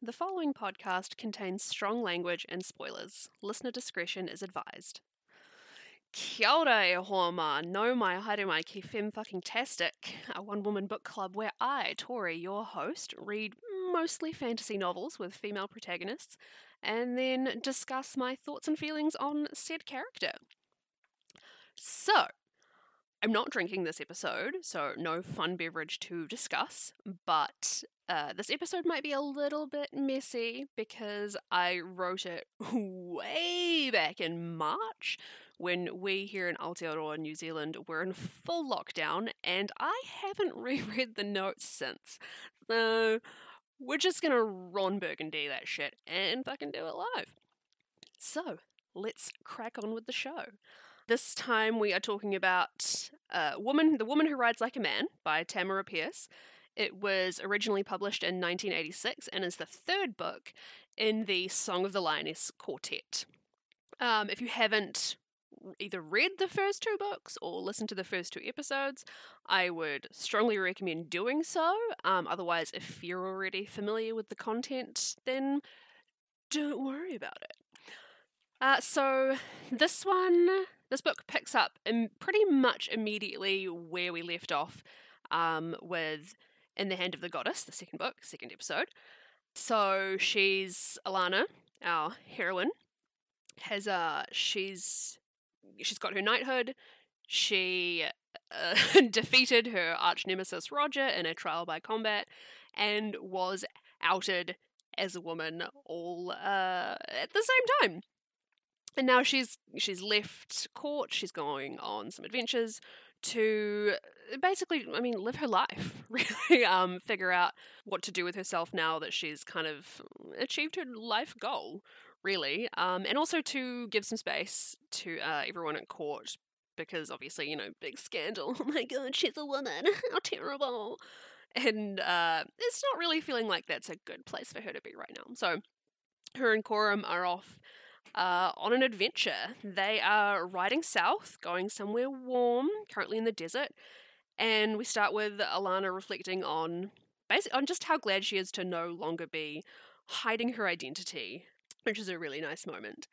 The following podcast contains strong language and spoilers. Listener discretion is advised. Kia ora e hoa ma, no mai haere mai ki Fem Fucking Tastic, a one woman book club where I, Tori, your host, read mostly fantasy novels with female protagonists and then discuss my thoughts and feelings on said character. So, I'm not drinking this episode, so no fun beverage to discuss, but uh, this episode might be a little bit messy because I wrote it way back in March when we here in Aotearoa, New Zealand, were in full lockdown, and I haven't reread the notes since. So we're just gonna Ron Burgundy that shit and fucking do it live. So let's crack on with the show. This time we are talking about uh, "Woman," "The Woman Who Rides Like a Man" by Tamora Pierce. It was originally published in 1986 and is the third book in the Song of the Lioness quartet. Um, if you haven't either read the first two books or listened to the first two episodes, I would strongly recommend doing so. Um, otherwise, if you're already familiar with the content, then don't worry about it. Uh, so this one, this book picks up in pretty much immediately where we left off um, with In the Hand of the Goddess, the second book, second episode. So she's Alanna, our heroine, has a she's she's got her knighthood. She uh, defeated her arch nemesis Roger in a trial by combat, and was outed as a woman all uh, at the same time and now she's she's left court she's going on some adventures to basically i mean live her life really um figure out what to do with herself now that she's kind of achieved her life goal really um and also to give some space to uh, everyone at court because obviously you know big scandal. Oh my god she's a woman. How terrible. And uh it's not really feeling like that's a good place for her to be right now. So her and Coram are off uh, on an adventure. They are riding south, going somewhere warm, currently in the desert. And we start with Alanna reflecting on basically on just how glad she is to no longer be hiding her identity, which is a really nice moment.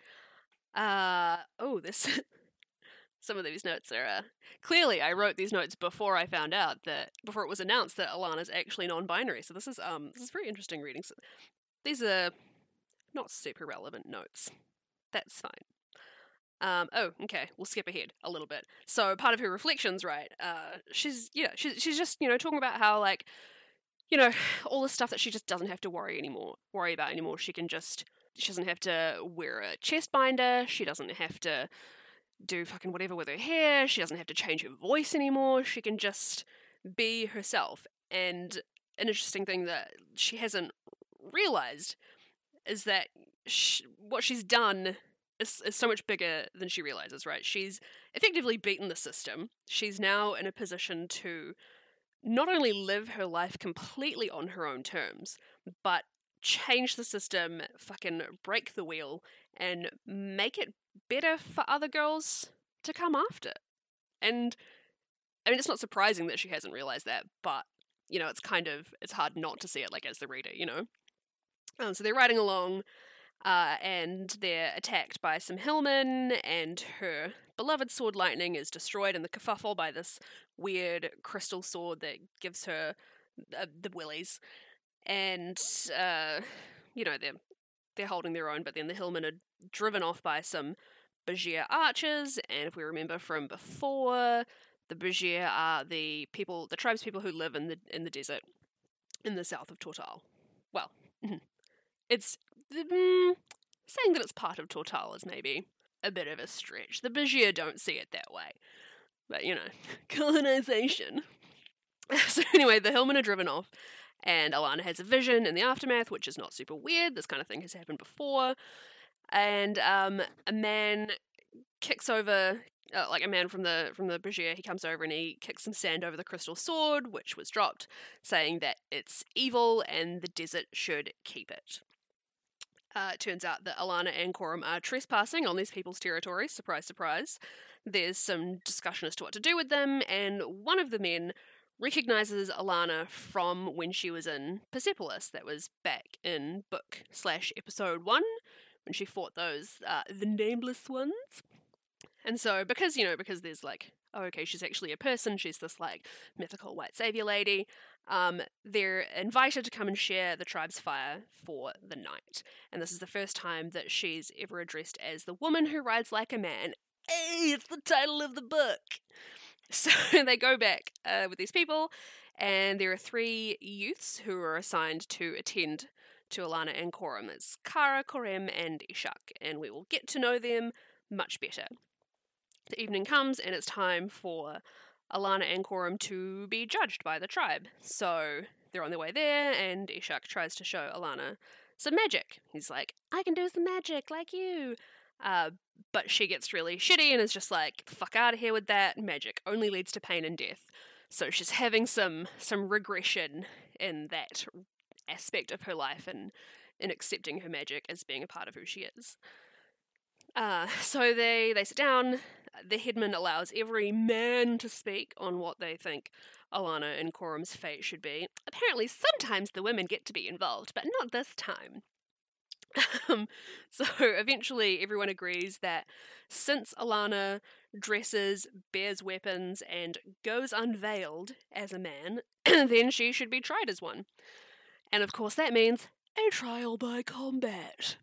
Uh, oh, this some of these notes are uh, clearly I wrote these notes before I found out that before it was announced that Alanna's actually non-binary. So this is um this is very interesting reading. So these are not super relevant notes. That's fine. Um, oh, okay. We'll skip ahead a little bit. So part of her reflections, right? Uh, she's yeah, she's she's just you know talking about how like, you know, all the stuff that she just doesn't have to worry anymore, worry about anymore. She can just she doesn't have to wear a chest binder. She doesn't have to do fucking whatever with her hair. She doesn't have to change her voice anymore. She can just be herself. And an interesting thing that she hasn't realized is that she, what she's done is, is so much bigger than she realizes, right? She's effectively beaten the system. She's now in a position to not only live her life completely on her own terms, but change the system, fucking break the wheel, and make it better for other girls to come after. And I mean, it's not surprising that she hasn't realized that, but you know, it's kind of it's hard not to see it like as the reader, you know. Um, so they're riding along uh, and they're attacked by some hillmen, and her beloved sword lightning is destroyed in the kerfuffle by this weird crystal sword that gives her uh, the willies. And uh, you know they're they're holding their own, but then the hillmen are driven off by some Bazhir archers, and if we remember from before, the Bazhir are the people, the tribes people who live in the in the desert in the south of Tortall. Well, it's mm, saying that it's part of Tortall is maybe a bit of a stretch. The Bazhir don't see it that way. But, you know, colonization. so, anyway, the Hillmen are driven off, and Alanna has a vision in the aftermath, which is not super weird. This kind of thing has happened before. And um, a man kicks over, uh, like a man from the from the Bazhir, he comes over and he kicks some sand over the crystal sword, which was dropped, saying that it's evil and the desert should keep it. Uh, it turns out that Alanna and Coram are trespassing on these people's territory. Surprise, surprise. There's some discussion as to what to do with them, and one of the men recognizes Alanna from when she was in Persopolis. That was back in book slash episode one when she fought those uh, the nameless ones. And so, because you know, because there's like, oh, okay, she's actually a person. She's this like mythical white savior lady. Um, they're invited to come and share the tribe's fire for the night. And this is the first time that she's ever addressed as the woman who rides like a man. Hey, it's the title of the book. So they go back uh, with these people, and there are three youths who are assigned to attend to Alanna and Coram. It's Kara, Kourrem, and Ishak, and we will get to know them much better. The evening comes, and it's time for Alanna and Coram to be judged by the tribe. So they're on their way there, and Ishak tries to show Alanna some magic. He's like, I can do some magic like you. Uh, but she gets really shitty and is just like, fuck out of here with that. Magic only leads to pain and death. So she's having some some regression in that aspect of her life and in accepting her magic as being a part of who she is. Uh, so they they sit down. The headman allows every man to speak on what they think Alanna and Coram's fate should be. Apparently, sometimes the women get to be involved, but not this time. Um, so eventually, everyone agrees that since Alanna dresses, bears weapons, and goes unveiled as a man, then she should be tried as one. And of course, that means a trial by combat.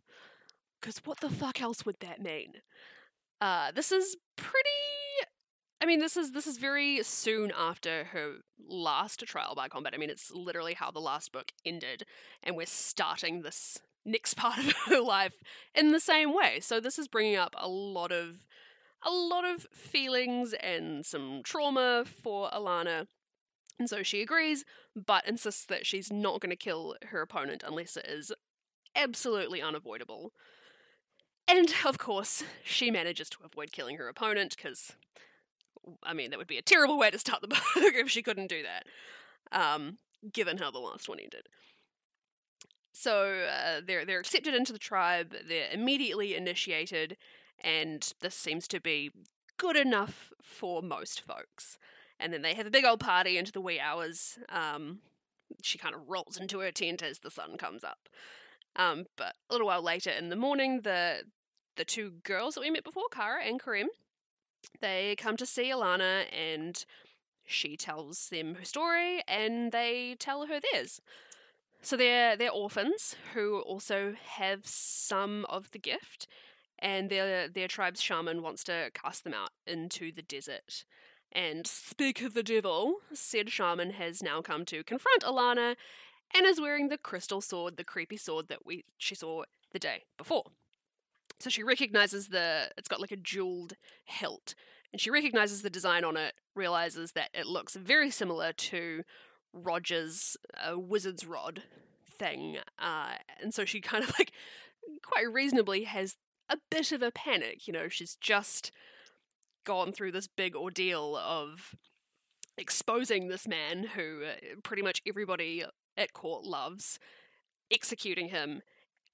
Because what the fuck else would that mean? Uh, this is pretty. I mean, this is this is very soon after her last trial by combat. I mean, it's literally how the last book ended, and we're starting this next part of her life in the same way. So this is bringing up a lot of a lot of feelings and some trauma for Alanna. And so she agrees, but insists that she's not going to kill her opponent unless it is absolutely unavoidable. And of course, she manages to avoid killing her opponent because, I mean, that would be a terrible way to start the book if she couldn't do that, um, given how the last one ended. So uh, they're they're accepted into the tribe. They're immediately initiated, and this seems to be good enough for most folks. And then they have a big old party into the wee hours. Um, she kind of rolls into her tent as the sun comes up. Um, but a little while later in the morning, the the two girls that we met before, Kara and Kourrem, they come to see Alanna, and she tells them her story, and they tell her theirs. So they're they're orphans who also have some of the gift, and their their tribe's shaman wants to cast them out into the desert. And speak of the devil, said shaman has now come to confront Alanna, and is wearing the crystal sword, the creepy sword that we she saw the day before. So she recognizes the it's got like a jeweled hilt, and she recognizes the design on it, realizes that it looks very similar to Roger's uh, wizard's rod thing, uh, and so she kind of like quite reasonably has a bit of a panic. You know, she's just gone through this big ordeal of exposing this man who uh, pretty much everybody at court loves, executing him,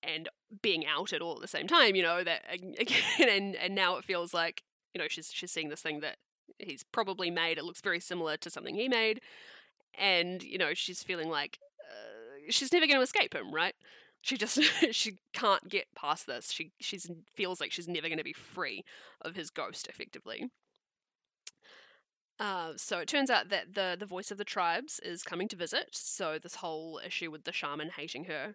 and being outed all at the same time. You know that again, and and now it feels like you know she's she's seeing this thing that he's probably made. It looks very similar to something he made and you know she's feeling like uh, she's never going to escape him, right? She just she can't get past this. She she feels like she's never going to be free of his ghost, effectively. Uh, so it turns out that the the voice of the tribes is coming to visit. So this whole issue with the shaman hating her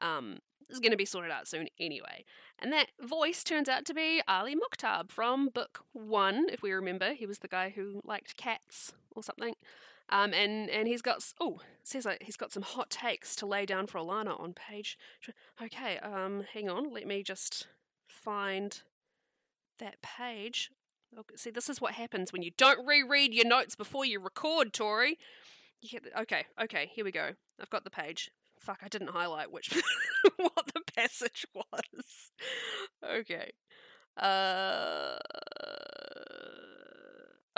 um, is going to be sorted out soon anyway. And that voice turns out to be Ali Mukhtab from book one, if we remember. He was the guy who liked cats or something. Um, and and he's got oh says like he's got some hot takes to lay down for Alanna on page. Okay, um, hang on, let me just find that page. Okay, see, this is what happens when you don't reread your notes before you record, Tori. You get okay, okay, here we go. I've got the page. Fuck, I didn't highlight which what the passage was. Okay. Uh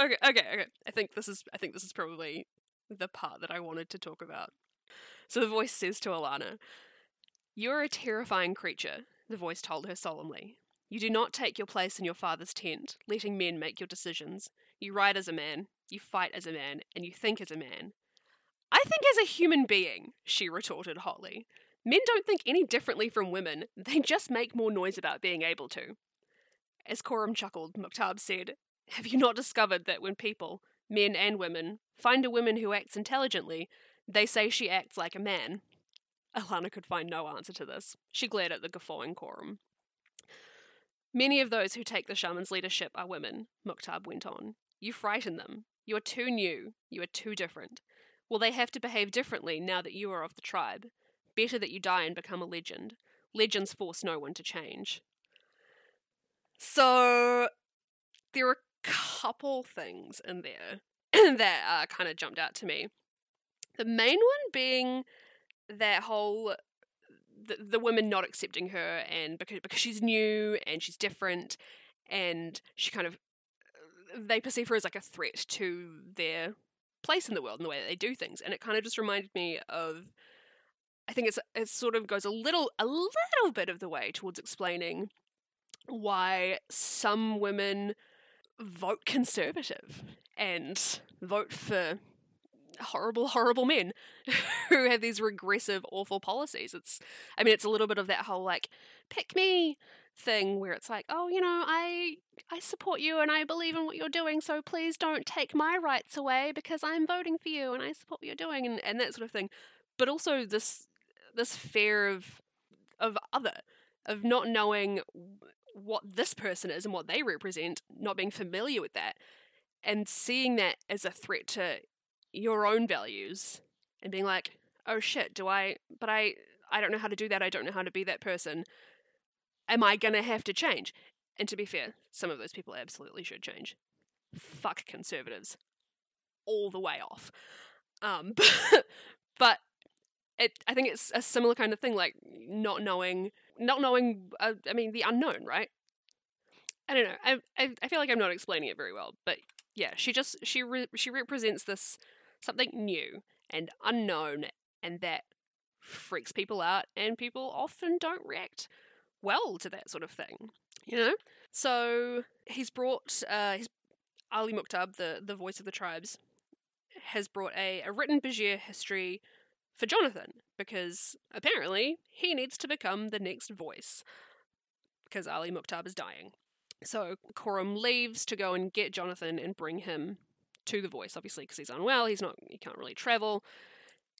Okay, okay, okay. I think this is I think this is probably the part that I wanted to talk about. So the voice says to Alanna, You're a terrifying creature, the voice told her solemnly. You do not take your place in your father's tent, letting men make your decisions. You ride as a man. you fight as a man, and you think as a man. I think as a human being, she retorted hotly. Men don't think any differently from women, they just make more noise about being able to. As Coram chuckled, Mukhtab said, Have you not discovered that when people, men and women, find a woman who acts intelligently, they say she acts like a man? Alanna could find no answer to this. She glared at the guffawing Coram. Many of those who take the shaman's leadership are women, Mukhtab went on. You frighten them. You are too new. You are too different. Well, they have to behave differently now that you are of the tribe. Better that you die and become a legend. Legends force no one to change. So, there are a couple things in there that uh, kind of jumped out to me. The main one being that whole the, the women not accepting her and because because she's new and she's different and she kind of they perceive her as like a threat to their place in the world and the way that they do things. And it kind of just reminded me of I think it's it sort of goes a little a little bit of the way towards explaining why some women vote conservative and vote for horrible, horrible men who have these regressive, awful policies. It's, I mean, it's a little bit of that whole like, pick me thing where it's like, oh, you know, I I support you and I believe in what you're doing, so please don't take my rights away because I'm voting for you and I support what you're doing and, and that sort of thing. But also this this fear of of other, of not knowing what this person is and what they represent, not being familiar with that, and seeing that as a threat to your own values and being like, oh shit, do I, but I, I don't know how to do that. I don't know how to be that person. Am I going to have to change? And to be fair, some of those people absolutely should change. Fuck conservatives. All the way off. Um, but, but it, I think it's a similar kind of thing, like not knowing, not knowing, uh, I mean, the unknown, right? I don't know. I, I, I feel like I'm not explaining it very well, but yeah, she just she re- she represents this something new and unknown, and that freaks people out, and people often don't react well to that sort of thing, you know? So he's brought, uh, he's, Ali Mukhtab, the, the voice of the tribes, has brought a, a written Bazhir history for Jonathan, because apparently he needs to become the next voice, because Ali Mukhtab is dying. So Coram leaves to go and get Jonathan and bring him to the voice, obviously, because he's unwell. He's not, he can't really travel.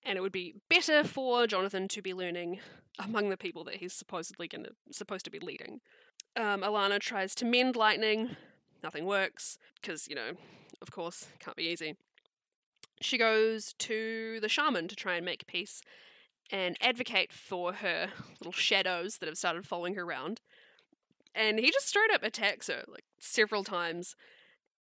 And it would be better for Jonathan to be learning among the people that he's supposedly going to supposed to be leading. Um, Alanna tries to mend lightning. Nothing works because you know, of course, can't be easy. She goes to the shaman to try and make peace and advocate for her little shadows that have started following her around. And he just straight up attacks her like several times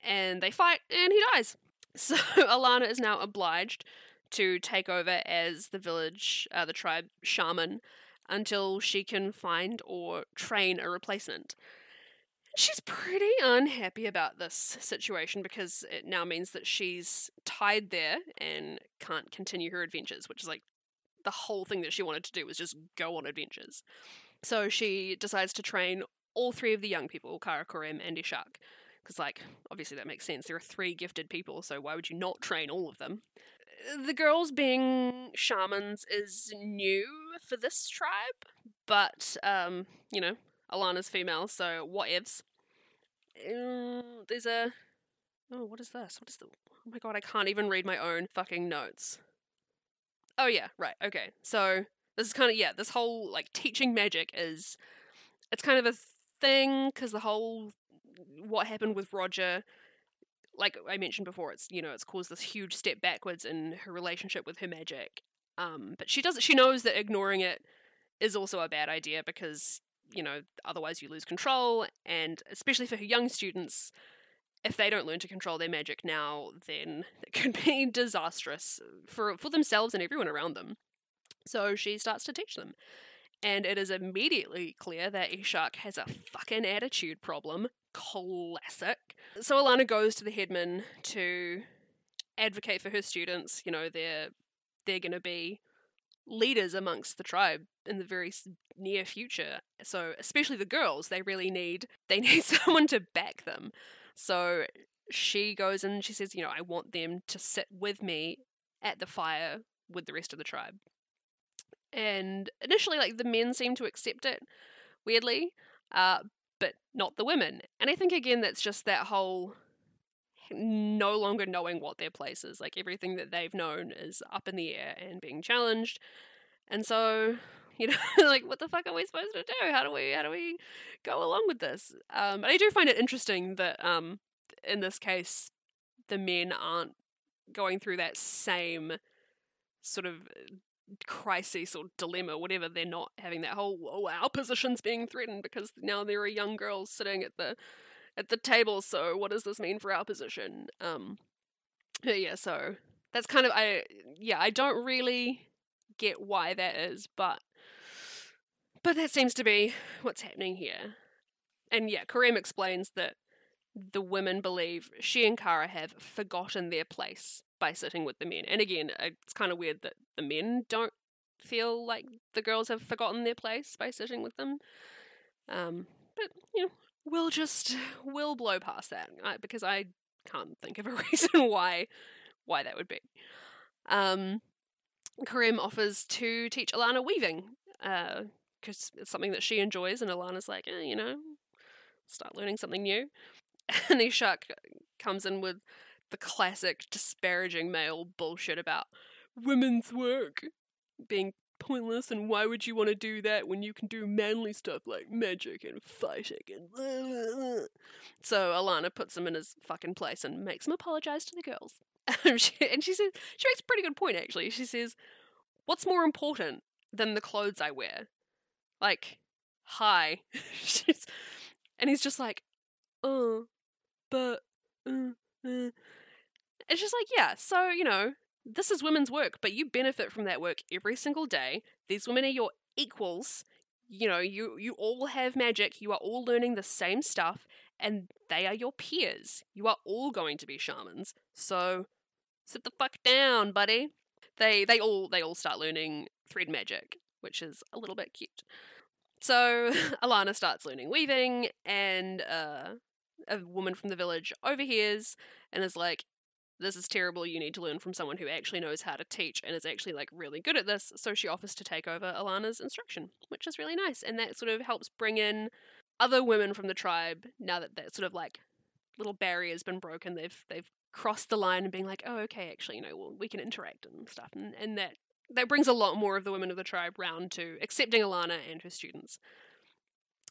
and they fight and he dies. So Alanna is now obliged to take over as the village, uh, the tribe shaman until she can find or train a replacement. She's pretty unhappy about this situation because it now means that she's tied there and can't continue her adventures, which is like the whole thing that she wanted to do was just go on adventures. So she decides to train all three of the young people, Kara Kourrem and Ishak, because, like, obviously that makes sense. There are three gifted people, so why would you not train all of them? The girls being shamans is new for this tribe, but, um, you know, Alanna's female, so what ifs? Uh, there's a. Oh, what is this? What is the. Oh my god, I can't even read my own fucking notes. Oh, yeah, right, okay. So, this is kind of, yeah, this whole, like, teaching magic is. It's kind of a thing, because the whole what happened with Roger like I mentioned before, it's you know it's caused this huge step backwards in her relationship with her magic. Um, but she does she knows that ignoring it is also a bad idea because you know otherwise you lose control, and especially for her young students, if they don't learn to control their magic now, then it could be disastrous for for themselves and everyone around them. So she starts to teach them. And it is immediately clear that Ishak has a fucking attitude problem classic. So Alanna goes to the headman to advocate for her students. You know, they're they're going to be leaders amongst the tribe in the very near future. So especially the girls, they really need they need someone to back them. So she goes and she says, you know, I want them to sit with me at the fire with the rest of the tribe. And initially, like the men seem to accept it, weirdly, uh, but not the women. And I think again, that's just that whole no longer knowing what their place is. Like everything that they've known is up in the air and being challenged. And so, you know, like what the fuck are we supposed to do? How do we how do we go along with this? Um, but I do find it interesting that um, in this case, the men aren't going through that same sort of crisis or dilemma, whatever. They're not having that whole oh our position's being threatened because now there are young girls sitting at the at the table. So what does this mean for our position? Um, yeah, so that's kind of I yeah I don't really get why that is, but but that seems to be what's happening here. And yeah, Kourrem explains that the women believe she and Kara have forgotten their place by sitting with the men. And again, it's kind of weird that the men don't feel like the girls have forgotten their place by sitting with them. Um, but you know, we'll just we'll blow past that because I can't think of a reason why why that would be. Um, Kourrem offers to teach Alanna weaving because uh, it's something that she enjoys, and Alanna's like, eh, you know, start learning something new. And Ishak comes in with the classic disparaging male bullshit about women's work being pointless and why would you want to do that when you can do manly stuff like magic and fighting and so Alanna puts him in his fucking place and makes him apologize to the girls. And she, and she says she makes a pretty good point actually. She says what's more important than the clothes I wear? Like hi. And he's just like oh but uh, uh. It's just like yeah so you know this is women's work, but you benefit from that work every single day. These women are your equals. You know, you you all have magic. You are all learning the same stuff, and they are your peers. You are all going to be shamans. So sit the fuck down, buddy. They they all they all start learning thread magic, which is a little bit cute. So Alanna starts learning weaving, and uh, a woman from the village overhears and is like, this is terrible. You need to learn from someone who actually knows how to teach and is actually like really good at this. So she offers to take over Alanna's instruction, which is really nice. And that sort of helps bring in other women from the tribe now that that sort of like little barrier's been broken. They've they've crossed the line and being like, oh, okay, actually, you know, well, we can interact and stuff. And, and that that brings a lot more of the women of the tribe round to accepting Alanna and her students.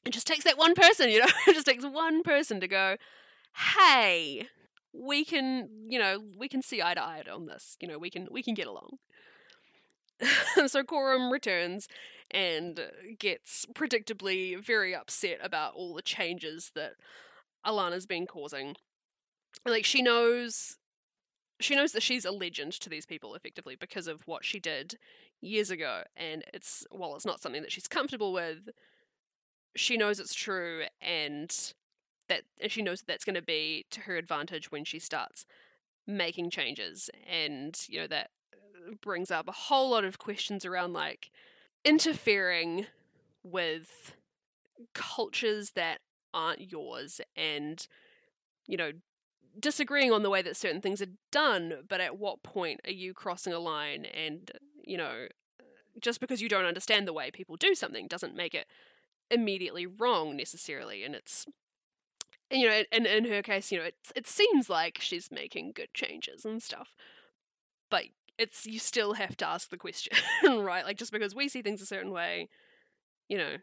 It just takes that one person, you know, it just takes one person to go, hey, we can, you know, we can see eye to eye on this. You know, we can we can get along. so Coram returns and uh, gets predictably very upset about all the changes that Alanna's been causing. Like she knows she knows that she's a legend to these people effectively because of what she did years ago and it's while it's not something that she's comfortable with she knows it's true and that and she knows that that's going to be to her advantage when she starts making changes and you know that uh, brings up a whole lot of questions around like interfering with cultures that aren't yours and you know disagreeing on the way that certain things are done but at what point are you crossing a line and you know just because you don't understand the way people do something doesn't make it immediately wrong necessarily and it's you know, and in her case, you know, it it seems like she's making good changes and stuff, but it's you still have to ask the question, right? Like just because we see things a certain way, you know,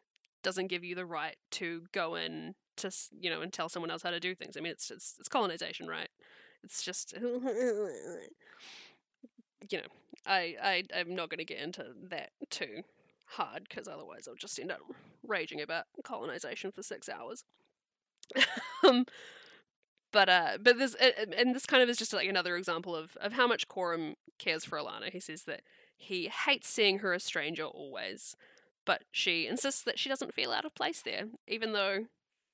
doesn't give you the right to go in to you know and tell someone else how to do things. I mean, it's it's, it's colonization, right? It's just you know, I I I'm not going to get into that too hard because otherwise I'll just end up raging about colonization for six hours. um, but uh, but this and this kind of is just like another example of of how much Coram cares for Alanna. He says that he hates seeing her a stranger always, but she insists that she doesn't feel out of place there, even though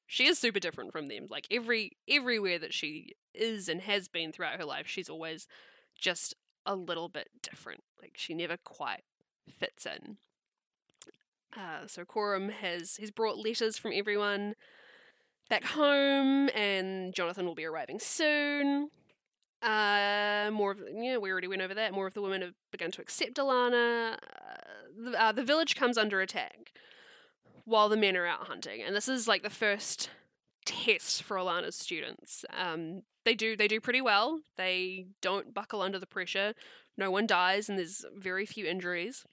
she is super different from them. Like every everywhere that she is and has been throughout her life, she's always just a little bit different. Like she never quite fits in. Uh, so Coram has he's brought letters from everyone back home, and Jonathan will be arriving soon. Uh, more of yeah, we already went over that. More of the women have begun to accept Alanna. Uh, the, uh, the village comes under attack while the men are out hunting, and this is like the first test for Alanna's students. Um, they do they do pretty well. They don't buckle under the pressure. No one dies, and there's very few injuries.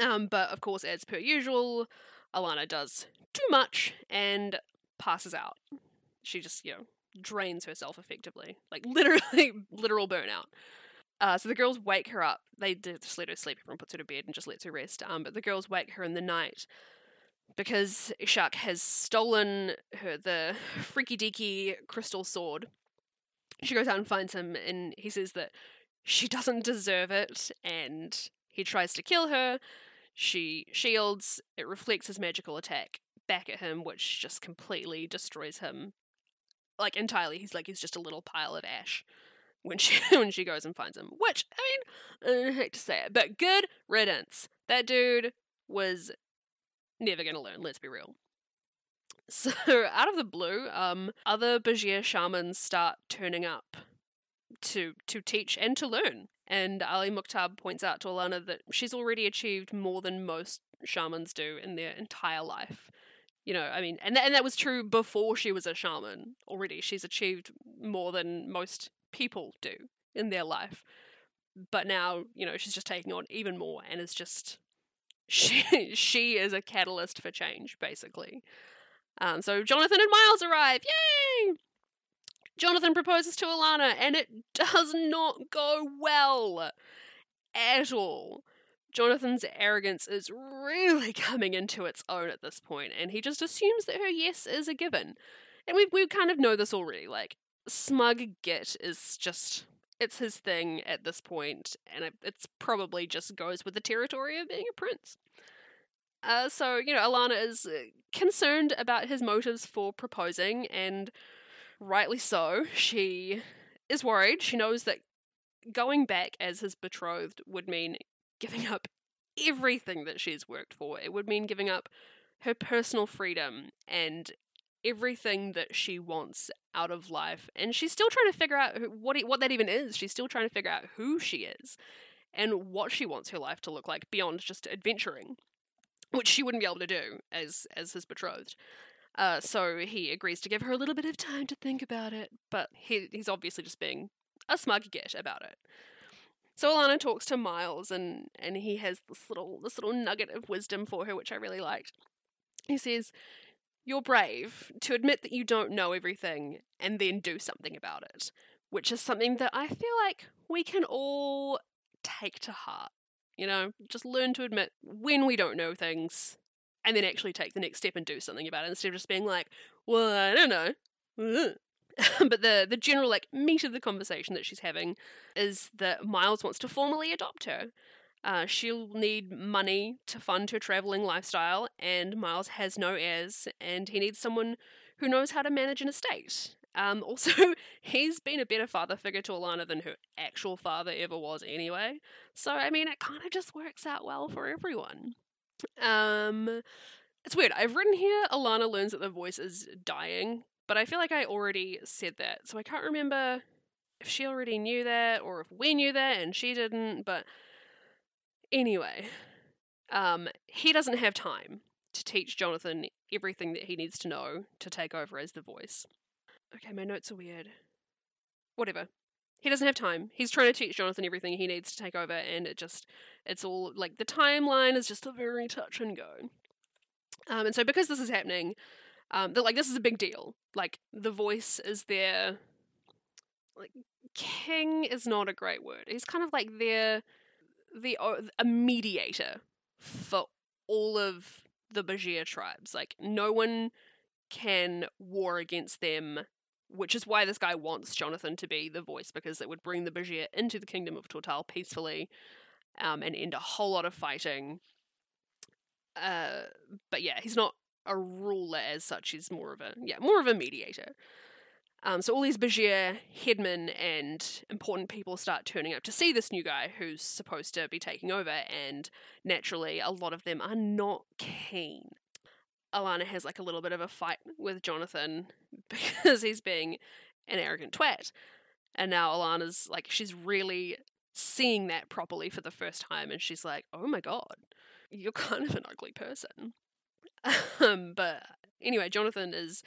Um, but of course, as per usual, Alanna does too much and passes out. She just you know drains herself effectively, like literally literal burnout. Uh, so the girls wake her up. They just let her sleep. Everyone puts her to bed and just lets her rest. Um, but the girls wake her in the night because Ishak has stolen her the freaky deaky crystal sword. She goes out and finds him, and he says that she doesn't deserve it, and he tries to kill her. She shields. It reflects his magical attack back at him, which just completely destroys him like entirely. He's like he's just a little pile of ash when she when she goes and finds him. Which I mean, I hate to say it, but good riddance. That dude was never gonna learn. Let's be real. So out of the blue, um, other Bazhir shamans start turning up to to teach and to learn. And Ali Mukhtab points out to Alanna that she's already achieved more than most shamans do in their entire life. You know, I mean, and th- and that was true before she was a shaman. Already, she's achieved more than most people do in their life. But now, you know, she's just taking on even more, and is just she she is a catalyst for change, basically. Um, so Jonathan and Myles arrive. Yay! Jonathan proposes to Alanna, and it does not go well at all. Jonathan's arrogance is really coming into its own at this point, and he just assumes that her yes is a given. And we we kind of know this already. Like smug git is just it's his thing at this point, and it, it's probably just goes with the territory of being a prince. Uh, so you know, Alanna is uh, concerned about his motives for proposing, and rightly so. She is worried. She knows that going back as his betrothed would mean giving up everything that she's worked for. It would mean giving up her personal freedom and everything that she wants out of life. And she's still trying to figure out what what that even is. She's still trying to figure out who she is and what she wants her life to look like beyond just adventuring, which she wouldn't be able to do as as his betrothed. Uh, so he agrees to give her a little bit of time to think about it, but he, he's obviously just being a smug git about it. So Alanna talks to Myles and and he has this little this little nugget of wisdom for her which I really liked. He says, "You're brave to admit that you don't know everything and then do something about it." Which is something that I feel like we can all take to heart. You know, just learn to admit when we don't know things and then actually take the next step and do something about it instead of just being like, "Well, I don't know." but the the general like meat of the conversation that she's having is that Myles wants to formally adopt her. Uh, she'll need money to fund her traveling lifestyle, and Myles has no heirs, and he needs someone who knows how to manage an estate. Um, also, he's been a better father figure to Alanna than her actual father ever was, anyway. So, I mean, it kind of just works out well for everyone. Um, it's weird. I've written here Alanna learns that the voice is dying but I feel like I already said that. So I can't remember if she already knew that or if we knew that and she didn't. But anyway, um, he doesn't have time to teach Jonathan everything that he needs to know to take over as the voice. Okay, my notes are weird. Whatever. He doesn't have time. He's trying to teach Jonathan everything he needs to take over, and it just, it's all like the timeline is just a very touch and go. Um, and so because this is happening, um, that like this is a big deal. Like the voice is their like king is not a great word. He's kind of like their the a mediator for all of the Bazhir tribes. Like no one can war against them, which is why this guy wants Jonathan to be the voice because it would bring the Bazhir into the kingdom of Tortall peacefully, um, and end a whole lot of fighting. Uh, but yeah, he's not a ruler as such. He's more of a yeah, more of a mediator. Um, so all these Bazhir headmen and important people start turning up to see this new guy who's supposed to be taking over, and naturally, a lot of them are not keen. Alanna has like a little bit of a fight with Jonathan because he's being an arrogant twat. And now Alanna's like, she's really seeing that properly for the first time. And she's like, oh my God, you're kind of an ugly person. um, but anyway, Jonathan is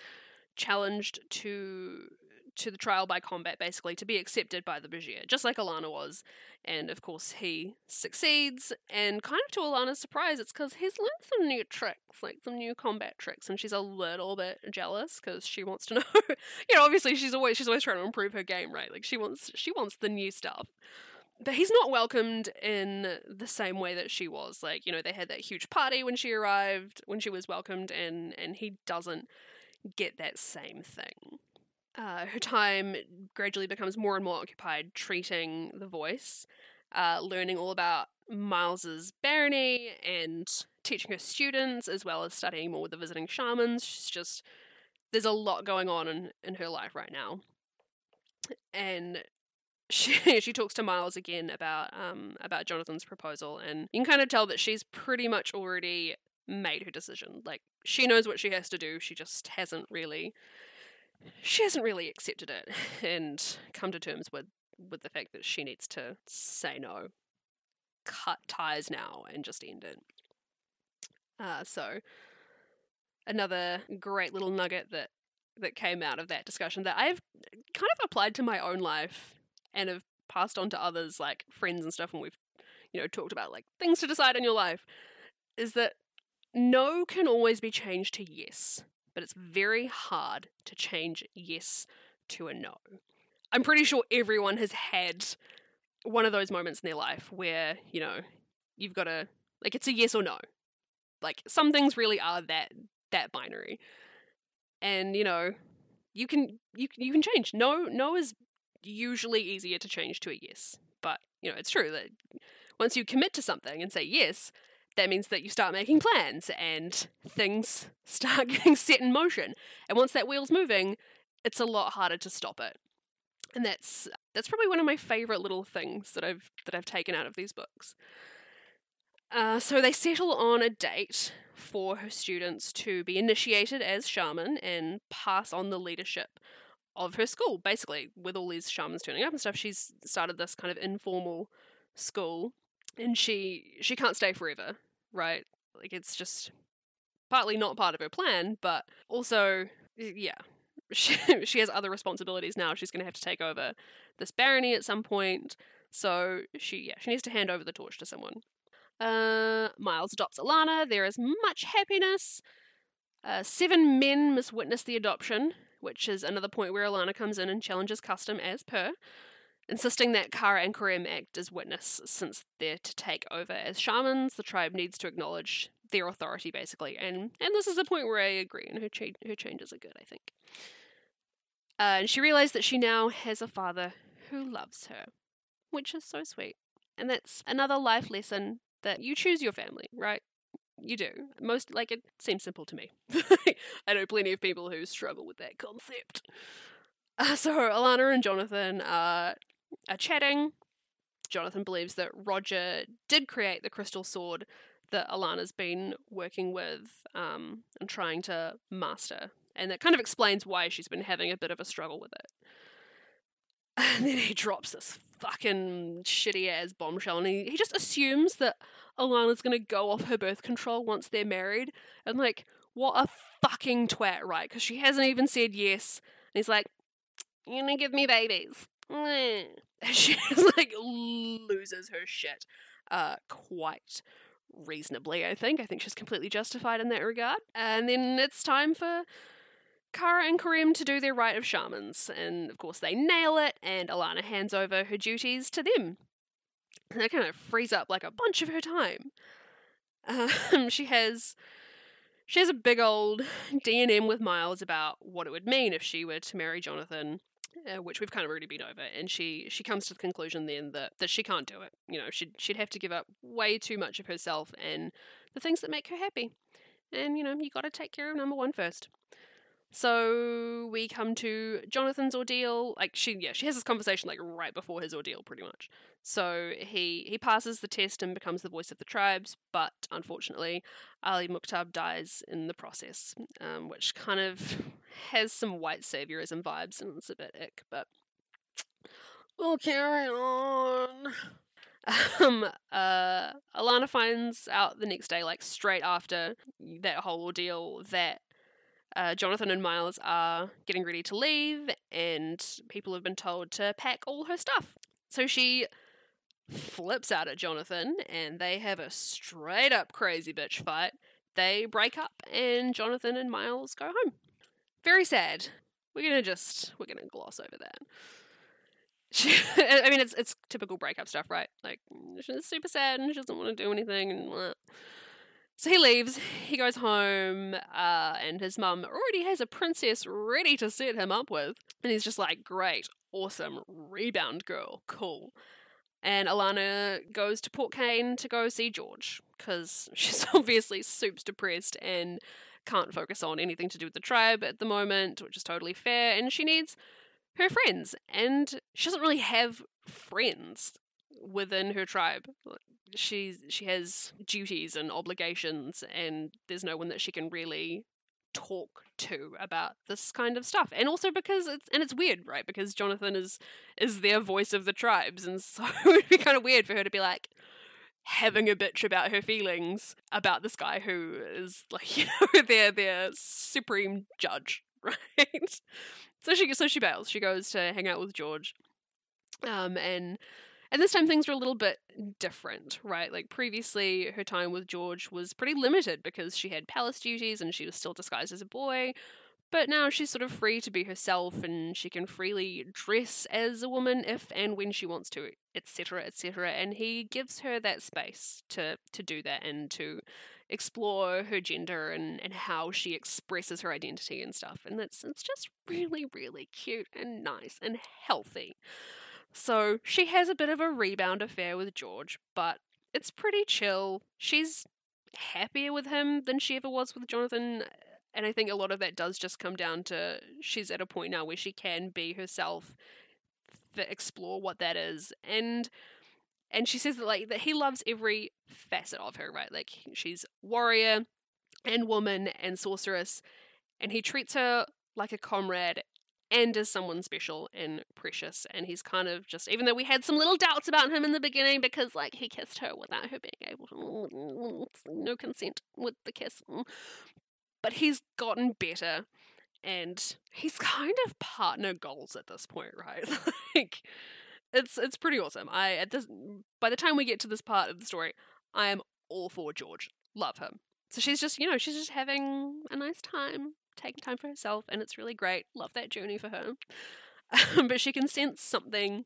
challenged to to the trial by combat, basically, to be accepted by the Vizier, just like Alanna was. And of course, he succeeds. And kind of to Alanna's surprise, it's because he's learned some new tricks, like some new combat tricks, and she's a little bit jealous because she wants to know. you know, obviously, she's always she's always trying to improve her game, right? Like she wants she wants the new stuff. But he's not welcomed in the same way that she was. Like, you know, they had that huge party when she arrived, when she was welcomed, and and he doesn't get that same thing. Uh, her time gradually becomes more and more occupied treating the voice, uh, learning all about Myles's barony and teaching her students, as well as studying more with the visiting shamans. She's just there's a lot going on in, in her life right now, and she she talks to Myles again about um about Jonathan's proposal, and you can kind of tell that she's pretty much already made her decision. Like she knows what she has to do. She just hasn't really she hasn't really accepted it and come to terms with with the fact that she needs to say no, cut ties now, and just end it. Uh, so another great little nugget that that came out of that discussion that I've kind of applied to my own life and have passed on to others, like friends and stuff, and we've you know talked about like things to decide in your life, is that no can always be changed to yes but it's very hard to change yes to a no. I'm pretty sure everyone has had one of those moments in their life where, you know, you've got to like it's a yes or no. Like some things really are that that binary. And, you know, you can you you can change. No no is usually easier to change to a yes. But, you know, it's true that once you commit to something and say yes, that means that you start making plans and things start getting set in motion. And once that wheel's moving, it's a lot harder to stop it. And that's that's probably one of my favorite little things that I've that I've taken out of these books. Uh, so they settle on a date for her students to be initiated as shaman and pass on the leadership of her school. Basically, with all these shamans turning up and stuff, she's started this kind of informal school and she she can't stay forever, right? Like it's just partly not part of her plan, but also yeah. She, she has other responsibilities now. She's going to have to take over this barony at some point. So she yeah, she needs to hand over the torch to someone. Uh, Myles adopts Alanna. There is much happiness. Uh, seven men must witness the adoption, which is another point where Alanna comes in and challenges custom as per insisting that Kara and Kourrem act as witness since they're to take over as shamans. The tribe needs to acknowledge their authority, basically, and and this is a point where I agree, and her cha- her changes are good, I think. Uh, and she realized that she now has a father who loves her, which is so sweet, and that's another life lesson that you choose your family, right? You do. Most like it seems simple to me. I know plenty of people who struggle with that concept. Uh, so Alanna and Jonathan are are chatting. Jonathan believes that Roger did create the crystal sword that Alanna's been working with um, and trying to master. And that kind of explains why she's been having a bit of a struggle with it. And then he drops this fucking shitty ass bombshell and he, he just assumes that Alanna's gonna go off her birth control once they're married. And like, what a fucking twat, right? Because she hasn't even said yes. And he's like, You're gonna give me babies. she like loses her shit uh quite reasonably, I think. I think she's completely justified in that regard. And then it's time for Kara and Kourrem to do their rite of shamans. And of course, they nail it, and Alanna hands over her duties to them. And that kind of frees up like a bunch of her time. Um, she has. She has a big old D&M with Myles about what it would mean if she were to marry Jonathan uh, which we've kind of already been over, and she she comes to the conclusion then that that she can't do it. You know, she'd she'd have to give up way too much of herself and the things that make her happy. And you know, you got to take care of number one first. So we come to Jonathan's ordeal. Like she, yeah, she has this conversation like right before his ordeal, pretty much. So he he passes the test and becomes the voice of the tribes, but unfortunately, Ali Mukhtab dies in the process, um, which kind of has some white saviorism vibes, and it's a bit ick. But we'll carry on. Um, uh, Alanna finds out the next day, like straight after that whole ordeal, that uh, Jonathan and Myles are getting ready to leave, and people have been told to pack all her stuff. So she flips out at Jonathan, and they have a straight up crazy bitch fight. They break up, and Jonathan and Myles go home. Very sad. We're gonna just we're gonna gloss over that. She, I mean, it's it's typical breakup stuff, right? Like she's super sad and she doesn't want to do anything, and blah. So he leaves. He goes home, uh, and his mum already has a princess ready to set him up with, and he's just like, "Great, awesome, rebound girl, cool." And Alanna goes to Port Caynn to go see George because she's obviously super depressed and can't focus on anything to do with the tribe at the moment, which is totally fair. And she needs her friends, and she doesn't really have friends within her tribe. She's she has duties and obligations, and there's no one that she can really talk to about this kind of stuff. And also because it's and it's weird, right? Because Jonathan is is their voice of the tribes, and so it would be kind of weird for her to be like having a bitch about her feelings about this guy who is like you know their their supreme judge, right? So she so she bails. She goes to hang out with George. Um and and this time things were a little bit different, right? Like previously her time with George was pretty limited because she had palace duties and she was still disguised as a boy. But now she's sort of free to be herself and she can freely dress as a woman if and when she wants to, etc., etc. And he gives her that space to to do that and to explore her gender and, and how she expresses her identity and stuff. And it's it's just really, really cute and nice and healthy. So she has a bit of a rebound affair with George, but it's pretty chill. She's happier with him than she ever was with Jonathan. And I think a lot of that does just come down to she's at a point now where she can be herself, explore what that is. And and she says that like that he loves every facet of her, right? Like she's warrior and woman and sorceress, and he treats her like a comrade and as someone special and precious. And he's kind of just, even though we had some little doubts about him in the beginning because, like, he kissed her without her being able to, no consent with the kiss. But he's gotten better and he's kind of partner goals at this point, right? like, it's it's pretty awesome. I at this by the time we get to this part of the story, I am all for George. Love him. So she's just, you know, she's just having a nice time, taking time for herself, and it's really great. Love that journey for her. Um, but she can sense something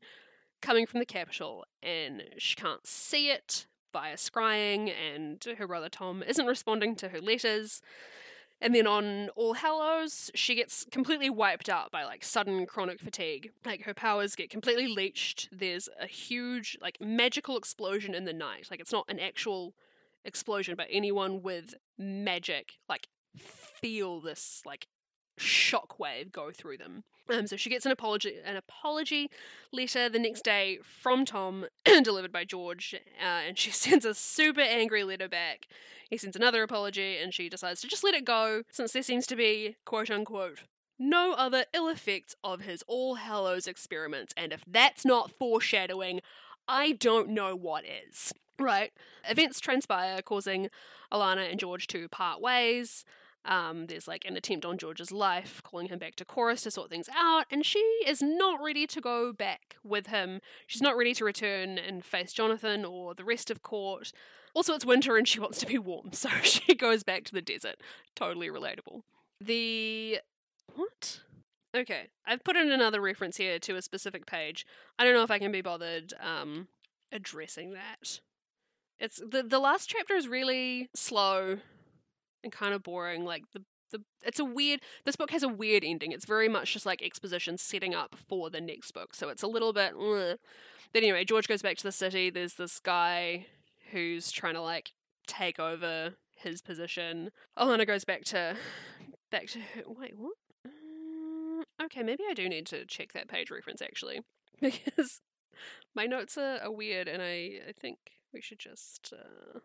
coming from the capital, and she can't see it via scrying, and her brother Tom isn't responding to her letters. And then on All Hallows, she gets completely wiped out by like sudden chronic fatigue. Like her powers get completely leached. There's a huge, like, magical explosion in the night. Like, it's not an actual explosion, but anyone with magic, like, feel this, like, shockwave go through them. Um, so she gets an apology, an apology letter the next day from Tom, delivered by George, uh, and she sends a super angry letter back he sends another apology, and she decides to just let it go, since there seems to be, quote unquote, no other ill effects of his All Hallows experiments, and if that's not foreshadowing, I don't know what is. Right. Events transpire, causing Alanna and George to part ways. Um, there's like an attempt on George's life, calling him back to Corus to sort things out, and she is not ready to go back with him. She's not ready to return and face Jonathan or the rest of court. Also, it's winter and she wants to be warm, so she goes back to the desert. Totally relatable. The. What? Okay, I've put in another reference here to a specific page. I don't know if I can be bothered um, addressing that. It's the the last chapter is really slow and kind of boring. Like the the it's a weird. This book has a weird ending. It's very much just like exposition setting up for the next book. So it's a little bit. Ugh. But anyway, George goes back to the city. There's this guy who's trying to like take over his position. Alanna goes back to back to. Wait, what? Okay, maybe I do need to check that page reference actually. Because my notes are, are weird and I, I think we should just. Uh,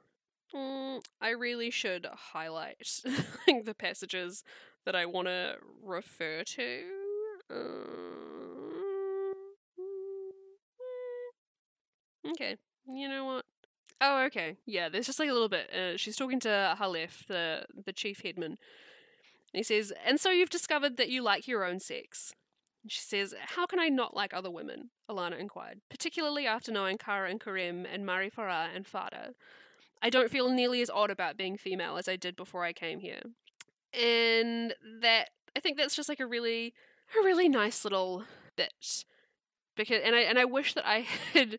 mm, I really should highlight the passages that I want to refer to. Uh, okay, you know what? Oh, okay. Yeah, there's just like a little bit. Uh, she's talking to Halef, the the chief headman. And he says, "And so you've discovered that you like your own sex." She says, "How can I not like other women?" Alanna inquired, particularly after knowing Kara and Kourrem and Mari Farah and Fada. I don't feel nearly as odd about being female as I did before I came here. And that I think that's just like a really a really nice little bit. Because and I and I wish that I had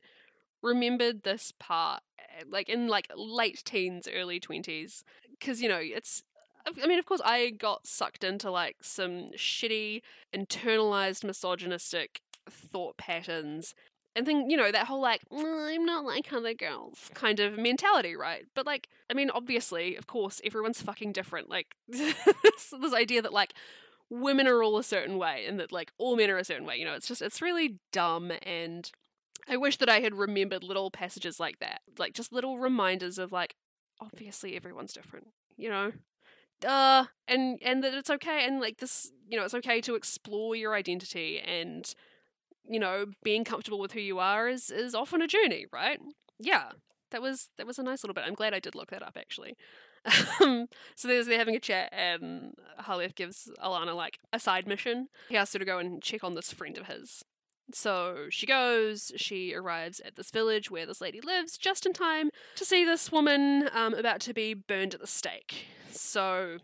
remembered this part eh, like in like late teens, early 20s because you know, it's I mean, of course, I got sucked into like some shitty, internalized misogynistic thought patterns. And then, you know, that whole like, I'm not like other girls kind of mentality, right? But like, I mean, obviously, of course, everyone's fucking different. Like, this, this idea that like women are all a certain way and that like all men are a certain way, you know, it's just, it's really dumb and I wish that I had remembered little passages like that, like just little reminders of like, obviously everyone's different, you know. Uh, and and that it's okay, and like this, you know, it's okay to explore your identity, and you know, being comfortable with who you are is is often a journey, right? Yeah, that was that was a nice little bit. I'm glad I did look that up actually. Um, so there's they're having a chat, and Halef gives Alanna like a side mission. He asks her to go and check on this friend of his, so she goes, she arrives at this village where this lady lives just in time to see this woman um, about to be burned at the stake. So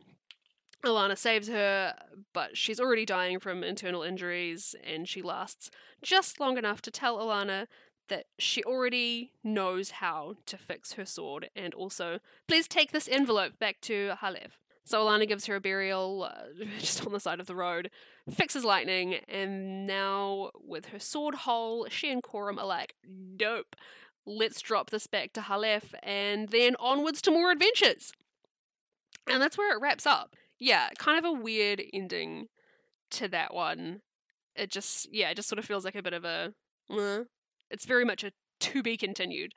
Alanna saves her, but she's already dying from internal injuries, and she lasts just long enough to tell Alanna that she already knows how to fix her sword, and also, please take this envelope back to Halef. So Alanna gives her a burial uh, just on the side of the road, fixes lightning, and now with her sword whole, she and Coram are like, dope. Let's drop this back to Halef and then onwards to more adventures. And that's where it wraps up. Yeah, kind of a weird ending to that one. It just, yeah, it just sort of feels like a bit of a, uh, it's very much a to be continued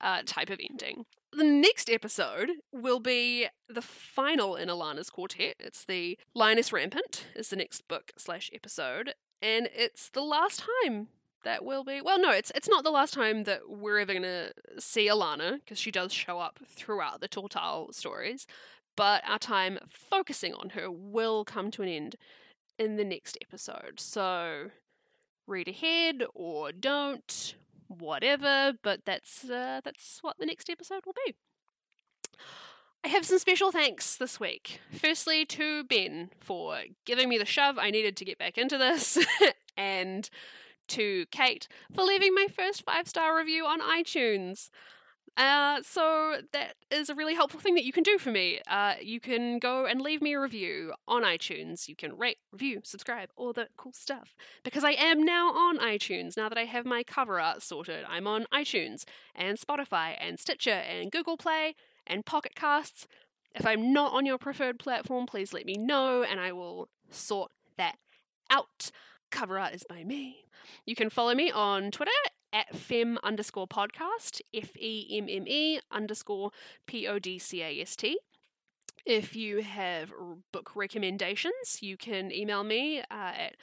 uh, type of ending. The next episode will be the final in Alanna's quartet. It's the Lioness Rampant is the next book slash episode, and it's the last time that will be. Well, no, it's it's not the last time that we're ever gonna see Alanna because she does show up throughout the Tortall stories, but our time focusing on her will come to an end in the next episode. So read ahead or don't whatever, but that's uh, that's what the next episode will be. I have some special thanks this week. Firstly, to Ben for giving me the shove I needed to get back into this, and to Kate for leaving my first five star review on iTunes. Uh, so that is a really helpful thing that you can do for me. Uh, you can go and leave me a review on iTunes. You can rate, review, subscribe, all that cool stuff. Because I am now on iTunes. Now that I have my cover art sorted, I'm on iTunes and Spotify and Stitcher and Google Play and Pocket Casts. If I'm not on your preferred platform, please let me know and I will sort that out. Cover art is by me. You can follow me on Twitter at fem underscore podcast, F E M M E underscore P O D C A S T. If you have book recommendations, you can email me uh, at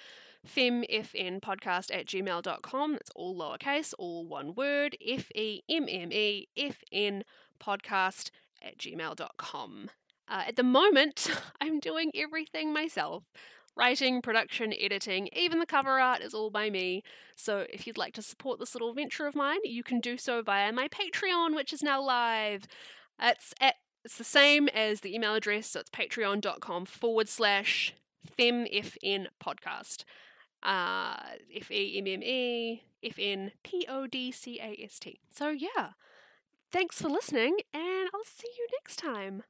femmfnpodcast at gmail.com. That's all lowercase, all one word, F E M M E F N podcast at gmail.com. Uh, at the moment, I'm doing everything myself. Writing, production, editing, even the cover art is all by me. So if you'd like to support this little venture of mine, you can do so via my Patreon, which is now live. It's at it's the same as the email address, so it's patreon.com forward slash femmfn podcast. Uh, F E M M E F N P O D C A S T. So, yeah, thanks for listening, and I'll see you next time.